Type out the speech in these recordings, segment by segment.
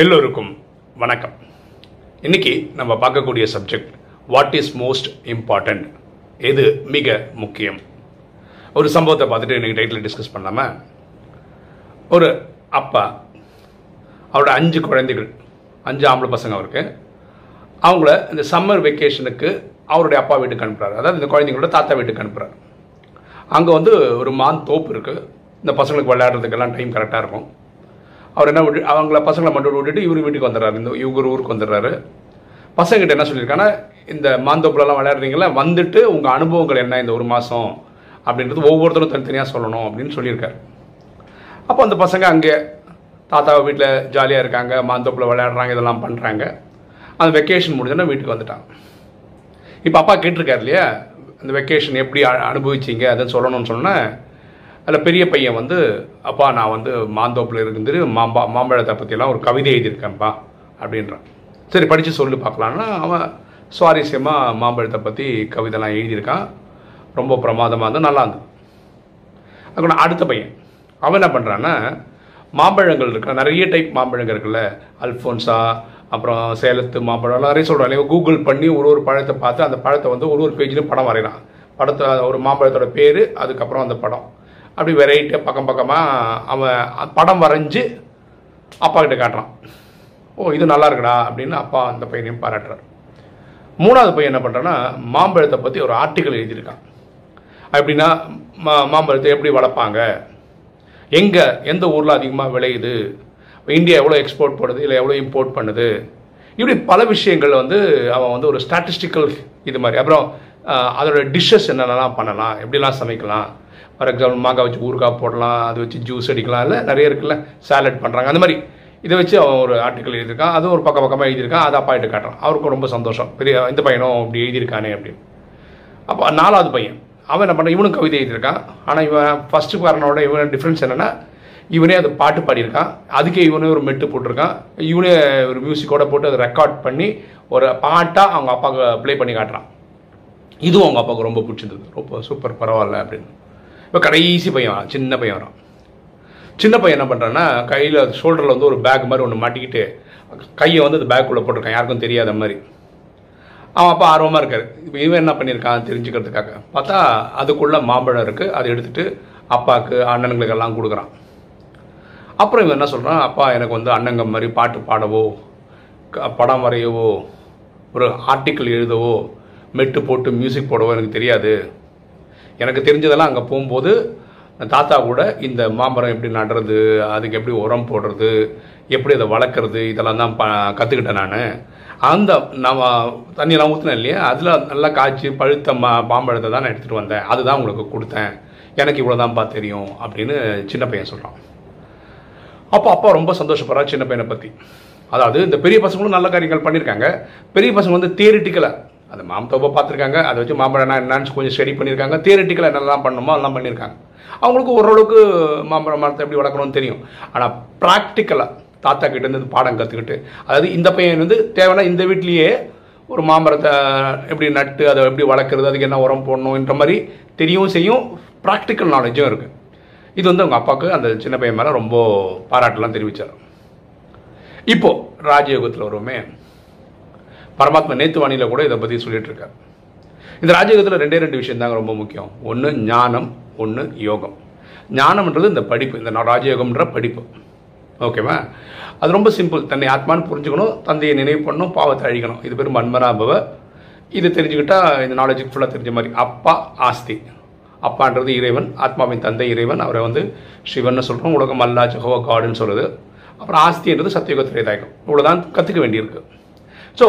எல்லோருக்கும் வணக்கம். இன்னைக்கு நம்ம பார்க்கக்கூடிய subject what is most important எது மிக முக்கியம்? ஒரு சம்பவத்தை பார்த்துட்டு இன்னைக்கு டைட்டில் டிஸ்கஸ் பண்ணலாமா? ஒரு அப்பா அவரோட அஞ்சு குழந்தைகள் அஞ்சு ஆம்பளை பசங்க அவருக்கு. அவங்கள இந்த சம்மர் வெக்கேஷனுக்கு அவருடைய அப்பா வீட்டுக்கு அனுப்புகிறார் அதாவது இந்த குழந்தைங்களோட தாத்தா வீட்டுக்கு அனுப்புகிறார் அங்கே வந்து ஒரு மான் தோப்பு இருக்குது இந்த பசங்களுக்கு விளையாடுறதுக்கெல்லாம் டைம் கரெக்டாக இருக்கும். அவர் என்ன விட்டு அவங்கள பசங்களை மட்டும் விட்டுட்டு இவர் வீட்டுக்கு வந்துடுறாரு. இந்த இவங்க ஊருக்கு வந்துடுறாரு. பசங்கிட்ட என்ன சொல்லியிருக்காங்கன்னா இந்த மாந்தோப்புலலாம் விளையாடுறீங்களா வந்துட்டு உங்கள் அனுபவங்கள் என்ன இந்த ஒரு மாதம் அப்படின்றது ஒவ்வொருத்தரும் தனித்தனியாக சொல்லணும் அப்படின்னு சொல்லியிருக்காரு. அப்போ அந்த பசங்க அங்கே தாத்தா வீட்டில் ஜாலியாக இருக்காங்க மாந்தோப்பில் விளையாடுறாங்க இதெல்லாம் பண்ணுறாங்க அந்த வெக்கேஷன் முடிஞ்சோன்னா வீட்டுக்கு வந்துட்டாங்க. இப்போ அப்பா கேட்டிருக்காரு இல்லையா அந்த வெக்கேஷன் எப்படி அனுபவிச்சிங்க அனுபவிச்சீங்க? அதை சொல்லணும்னு சொன்னேன் அதில் பெரிய பையன் வந்து அப்பா நான் வந்து மாந்தோப்பில் இருந்து மாம்பா மாம்பழத்தை பற்றியெல்லாம் ஒரு கவிதை எழுதியிருக்கேன்ப்பா அப்படின்றான். சரி படித்து சொல்லி பார்க்கலான்னா அவன் சுவாரஸ்யமாக மாம்பழத்தை பற்றி கவிதைலாம் எழுதியிருக்கான். ரொம்ப பிரமாதமாக இருந்தது நல்லா இருந்தது. அதுக்கு அடுத்த பையன் அவன் என்ன பண்ணுறான்னா மாம்பழங்கள் இருக்க நிறைய டைப் மாம்பழங்கள் இருக்குல்ல அல்ஃபோன்ஸா அப்புறம் சேலத்து மாம்பழம் நிறைய சொல்கிறாங்க கூகுள் பண்ணி ஒரு ஒரு பழத்தை பார்த்து அந்த பழத்தை வந்து ஒரு ஒரு பேஜ்லையும் படம் வரைகிறான். படத்தை ஒரு மாம்பழத்தோட பேர் அதுக்கப்புறம் அந்த படம். அப்படி வெரைட்டியாக பக்கம் பக்கமாக அவன் படம் வரைஞ்சி அப்பா கிட்ட காட்டுறான். ஓ இது நல்லா இருக்குடா அப்படின்னு அப்பா அந்த பையனையும் பாராட்டுறாரு. மூணாவது பையன் என்ன பண்ணுறான்னா மாம்பழத்தை பற்றி ஒரு ஆர்டிக்கல் எழுதியிருக்கான். அப்படின்னா மா மாம்பழத்தை எப்படி வளர்ப்பாங்க? எங்கே எந்த ஊரில் அதிகமாக விளையுது? இந்தியா எவ்வளோ எக்ஸ்போர்ட் பண்ணுது இல்லை எவ்வளோ இம்போர்ட் பண்ணுது? இப்படி பல விஷயங்கள் வந்து அவன் வந்து ஒரு ஸ்டாட்டிஸ்டிக்கல் இது மாதிரி. அப்புறம் அதோட டிஷ்ஷஸ் என்னென்னலாம் பண்ணலாம்? எப்படிலாம் சமைக்கலாம்? ஃபார் எக்ஸாம்பிள் மாங்காய் வச்சு ஊறுகாய் போடலாம் அது வச்சு ஜூஸ் அடிக்கலாம் இல்லை நிறைய இருக்குல்ல சாலட் பண்ணுறாங்க அந்த மாதிரி. இதை வச்சு அவன் ஒரு ஆர்டிக்கல் எழுதியிருக்கான். அதுவும் ஒரு பக்கம் பக்கமாக எழுதியிருக்கான். அதை அப்பா கிட்ட காட்டுறான். அவருக்கும் ரொம்ப சந்தோஷம். பெரிய இந்த பையனும் அப்படி எழுதியிருக்கானே அப்படின்னு. அப்போ நாலாவது பையன். அவன் என்ன பண்ணுறான் இவனும் கவிதை எழுதியிருக்கான். ஆனால் இவன் ஃபஸ்ட்டு காரனோட இவன் டிஃப்ரென்ஸ் என்னென்னா இவனே அது பாட்டு பாடியிருக்கான். அதுக்கே இவனே ஒரு மெட்டு போட்டிருக்கான். இவனே ஒரு மியூசிக்கோட போட்டு அதை ரெக்கார்ட் பண்ணி ஒரு பாட்டாக அவங்க அப்பாவுக்கு ப்ளே பண்ணி காட்டுறான். இதுவும் அவங்க அப்பாவுக்கு ரொம்ப பிடிச்சிருந்தது. ரொம்ப சூப்பர் பரவாயில்ல அப்படின்னு. இப்போ கடைசி பையன் வரான் சின்ன பையன் வரான். சின்ன பையன் என்ன பண்ணுறான்னா கையில் ஷோல்டரில் வந்து ஒரு பேக் மாதிரி ஒன்று மாட்டிக்கிட்டு கையை வந்து அந்த பேக்குள்ளே போட்டிருக்கான் யாருக்கும் தெரியாத மாதிரி. அவன் அப்பா ஆர்வமாக இருக்கார். இப்போ இவன் என்ன பண்ணியிருக்கான் தெரிஞ்சுக்கிறதுக்காக? பார்த்தா அதுக்குள்ளே மாம்பழம் இருக்குது அதை எடுத்துட்டு அப்பாவுக்கு அண்ணனுங்களுக்கு எல்லாம் கொடுக்குறான். அப்புறம் இவன் என்ன சொல்கிறான் அப்பா எனக்கு வந்து அண்ணங்க மாதிரி பாட்டு பாடவோ படம் வரையவோ ஒரு ஆர்டிக்கிள் எழுதவோ மெட்டு போட்டு மியூசிக் போடவோ எனக்கு தெரியாது. எனக்கு தெரிஞ்சதெல்லாம் அங்கே போகும்போது தாத்தா கூட இந்த மாமரம் எப்படி நடுறது அதுக்கு எப்படி உரம் போடுறது எப்படி அதை வளர்க்குறது இதெல்லாம் தான் ப கற்றுக்கிட்டேன் நான். அந்த நம்ம தண்ணியெல்லாம் ஊற்றினேன் இல்லையா? அதில் நல்லா காய்ச்சி பழுத்த மா மாம்பழத்தை தான் நான் எடுத்துகிட்டு வந்தேன். அதுதான் உங்களுக்கு கொடுத்தேன். எனக்கு இவ்வளோ தான்ப்பா தெரியும் அப்படின்னு சின்ன பையன் சொல்கிறான் அப்போ அப்பா ரொம்ப சந்தோஷப்படுறா சின்ன பையனை பற்றி அதாவது இந்த பெரிய பசங்களும் நல்ல காரியங்கள் பண்ணியிருக்காங்க பெரிய பசங்க வந்து தியரிட்டிக்கலாக அந்த மாம்பழத்தை பார்த்துருக்காங்க. அதை வச்சு மாம்பழம் என்னன்னு கொஞ்சம் ஸ்டடி பண்ணியிருக்காங்க. தியரிட்டிக்கலாக என்னெல்லாம் பண்ணணுமோ அதெல்லாம் பண்ணியிருக்காங்க. அவங்களுக்கு ஓரளவுக்கு மாம்பழம் மரத்தை எப்படி வளர்க்கணும்னு தெரியும். ஆனால் ப்ராக்டிக்கலாக தாத்தா கிட்டேருந்து பாடம் கற்றுக்கிட்டு அதாவது இந்த பையன் வந்து தேவைன்னா இந்த வீட்லேயே ஒரு மாமரத்தை எப்படி நட்டு அதை எப்படி வளர்க்குறது அதுக்கு என்ன உரம் போடணுன்ற மாதிரி தெரியவும் செய்யும் ப்ராக்டிக்கல் நாலேஜும் இருக்குது இது வந்து அவங்க அப்பாவுக்கு அந்த சின்ன பையன் மேலே ரொம்ப பாராட்டெல்லாம் தெரிவித்தார் இப்போது ராஜயோகத்தில் வருவோமே. பரமாத்மா நேத்து வாணியில் கூட இதை பற்றி சொல்லிட்டு இருக்கார் இந்த ராஜயோகத்தில் ரெண்டே ரெண்டு விஷயம் தாங்க ரொம்ப முக்கியம். ஒன்று ஞானம் ஒன்று யோகம். ஞானம்ன்றது இந்த படிப்பு இந்த ராஜயோகம்ன்ற படிப்பு. ஓகேவா? அது ரொம்ப சிம்பிள். தன்னை ஆத்மான்னு புரிஞ்சுக்கணும் தந்தையை நினைவு பண்ணணும் பாவத்தை அழிக்கணும். இது பேர் மன்மராபவ இது தெரிஞ்சுக்கிட்டா இந்த நாலேஜுக்கு ஃபுல்லாக தெரிஞ்ச மாதிரி. அப்பா ஆஸ்தி. அப்பான்றது இறைவன் ஆத்மாவின் தந்தை இறைவன். அவரை வந்து சிவன் சொல்கிறோம் உலகம் அல்லா ஜஹோவா காடுன்னு சொல்கிறது அப்புறம் ஆஸ்தின்றது சத்தியுக திரேதாயகம் இவ்வளோதான் கற்றுக்க வேண்டியிருக்கு. ஸோ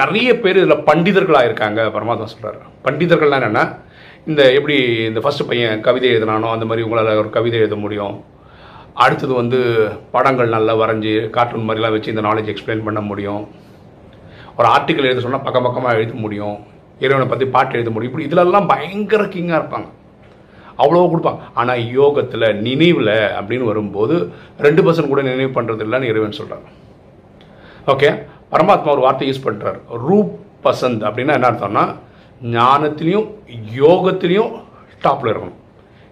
நிறைய பேர் இதில் பண்டிதர்களாக இருக்காங்க பரமாத்மா சொல்கிறார் பண்டிதர்கள்லாம் என்னென்னா இந்த எப்படி இந்த ஃபஸ்ட்டு பையன் கவிதை எழுதினானோ அந்த மாதிரி உங்களால் ஒரு கவிதை எழுத முடியும். அடுத்தது வந்து படங்கள் நல்லா வரைஞ்சி கார்ட்டூன் மாதிரிலாம் வச்சு இந்த நாலேஜ் எக்ஸ்பிளைன் பண்ண முடியும். ஒரு ஆர்டிக்கல் எழுத சொன்னால் பக்கம் பக்கமாக எழுத முடியும். இறைவனை பற்றி பாட்டு எழுத முடியும். இப்படி இதிலெல்லாம் பயங்கர கிங்காக இருப்பாங்க. அவ்வளோ கொடுப்பாங்க. ஆனால் யோகத்தில் நினைவில் அப்படின்னு வரும்போது ரெண்டு பர்சன்ட் கூட நினைவு பண்ணுறது இல்லைன்னு இறைவன் சொல்கிறார் ஓகே பரமாத்மா ஒரு வார்த்தை யூஸ் பண்ணுறார் ரூப் பசந்த் அப்படின்னா என்ன அர்த்தம்னா ஞானத்திலையும் யோகத்திலையும் டாப்பில் இருக்கணும்.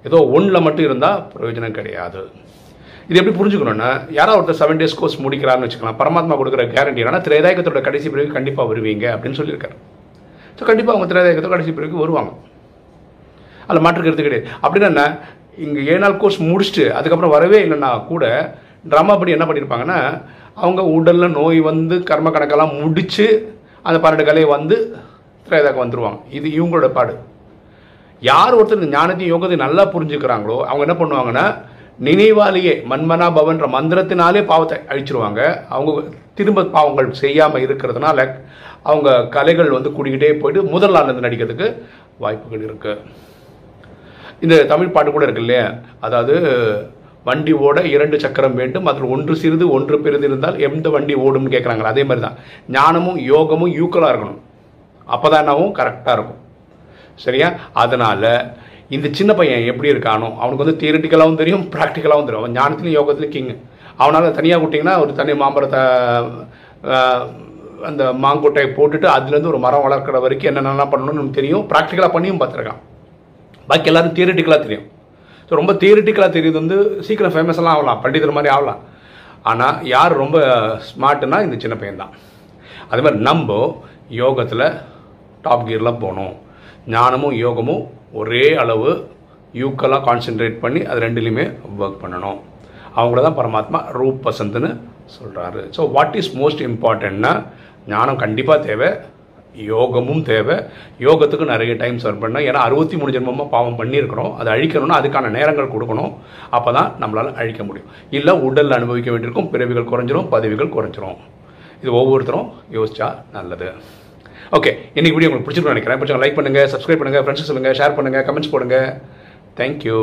ஏதோ ஒன்றில் மட்டும் இருந்தால் பிரயோஜனம் கிடையாது. இது எப்படி புரிஞ்சுக்கணும்னா யாராவது ஒருத்தர் செவன் டேஸ் கோர்ஸ் முடிக்கிறான்னு வச்சுக்கலாம். பரமாத்மா கொடுக்குற கேரண்டி என்னன்னா திரேதாயகத்தோட கடைசி பிறகு கண்டிப்பாக வருவீங்க அப்படின்னு சொல்லியிருக்காரு. ஸோ கண்டிப்பாக அவங்க திரேதாயகத்தோட கடைசி பிறகு வருவாங்க. அதில் மாற்றுக்கிறது கிடையாது. அப்படின்னா இங்கே ஏழு நாள் கோர்ஸ் முடிச்சுட்டு அதுக்கப்புறம் வரவே இல்லைன்னா கூட ட்ராமா படி என்ன பண்ணியிருப்பாங்கன்னா அவங்க உடலில் நோய் வந்து கர்ம கணக்கெல்லாம் முடித்து அந்த பன்னெண்டு கலையை வந்து திரேதாக்கு வந்துடுவாங்க இது இவங்களோட பாடு. யார் ஒருத்தர் ஞானத்தையும் யோகத்தையும் நல்லா புரிஞ்சுக்கிறாங்களோ அவங்க என்ன பண்ணுவாங்கன்னா நினைவாலேயே மன்மனா பவன்ற மந்திரத்தினாலே பாவத்தை அழிச்சிருவாங்க. அவங்க திரும்ப பாவங்கள் செய்யாமல் இருக்கிறதுனால அவங்க கலைகள் வந்து கூடிக்கிட்டே போயிட்டு முதல் நாள்ல இருந்து நடிக்கிறதுக்கு வாய்ப்புகள் இருக்குது இந்த தமிழ் பாட்டு கூட இருக்கு இல்லையா? அதாவது வண்டி ஓட இரண்டு சக்கரம் வேண்டும். அதில் ஒன்று சிறிது ஒன்று பெரிது இருந்தால் எந்த வண்டி ஓடும்னு கேட்குறாங்களா அதே மாதிரி தான். ஞானமும் யோகமும் யூக்கலாக இருக்கணும். அப்போ தான் என்னவும் கரெக்டாக இருக்கும். சரியா? அதனால் இந்த சின்ன பையன் எப்படி இருக்கானோ அவனுக்கு வந்து தியரிட்டிக்கலாகவும் தெரியும் ப்ராக்டிக்கலாகவும் தெரியும். அவன் ஞானத்துலையும் யோகத்துலையும் கிங்கு அவனால் தனியாக விட்டிங்கன்னா ஒரு தனி மாம்பழத்தை அந்த மாங்கொட்டையை போட்டுட்டு அதுலேருந்து ஒரு மரம் வளர்க்குற வரைக்கும் என்னென்னலாம் பண்ணணும்னு தெரியும். ப்ராக்டிக்கலாக பண்ணியும் பார்த்துருக்கான் பாக்கி எல்லாரும் தியரிட்டிக்கலாக தெரியும். ஸோ ரொம்ப தியரிட்டிக்கலாக தெரியுது வந்து சீக்கிரம் ஃபேமஸ் எல்லாம் ஆகலாம் பண்டிதர் மாதிரி ஆகலாம். ஆனால் யார் ரொம்ப ஸ்மார்ட்டுன்னா இந்த சின்ன பையன் தான். அதே மாதிரி நம்ம யோகத்தில் டாப் கியரில் போகணும். ஞானமும் யோகமும் ஒரே அளவு யூக்கலாக கான்சென்ட்ரேட் பண்ணி அது ரெண்டுலேயுமே ஒர்க் பண்ணணும். அவங்கள தான் பரமாத்மா ரூப் பசந்த்னு சொல்கிறாரு ஸோ வாட் இஸ் மோஸ்ட் இம்பார்ட்டன்ட்னா ஞானம் கண்டிப்பாக தேவை. யோகமும் தேவை. யோகத்துக்கு நிறைய டைம் சர்வ் பண்ணணும். ஏன்னா அறுபத்தி மூணு ஜென்மமாக பாவம் பண்ணியிருக்கிறோம். அதை அழிக்கணும்னா அதுக்கான நேரங்கள் கொடுக்கணும். அப்போ தான் நம்மளால் அழிக்க முடியும். இல்லை உடலில் அனுபவிக்க வேண்டியிருக்கும். பிறவிகள் குறைஞ்சிரும் பதவிகள் குறைஞ்சிரும். இது ஒவ்வொருத்தரும் யோசிச்சா நல்லது. ஓகே இன்னைக்கு வீடியோ உங்களுக்கு பிடிச்சிருக்கோம் நினைக்கிறேன். பிடிச்சவங்க லைக் பண்ணுங்கள் சப்ஸ்கிரைப் பண்ணுங்கள் ஃப்ரெண்ட்ஸ் சொல்லுங்கள் ஷேர் பண்ணுங்கள் கமெண்ட்ஸ் போடுங்க. தேங்க்யூ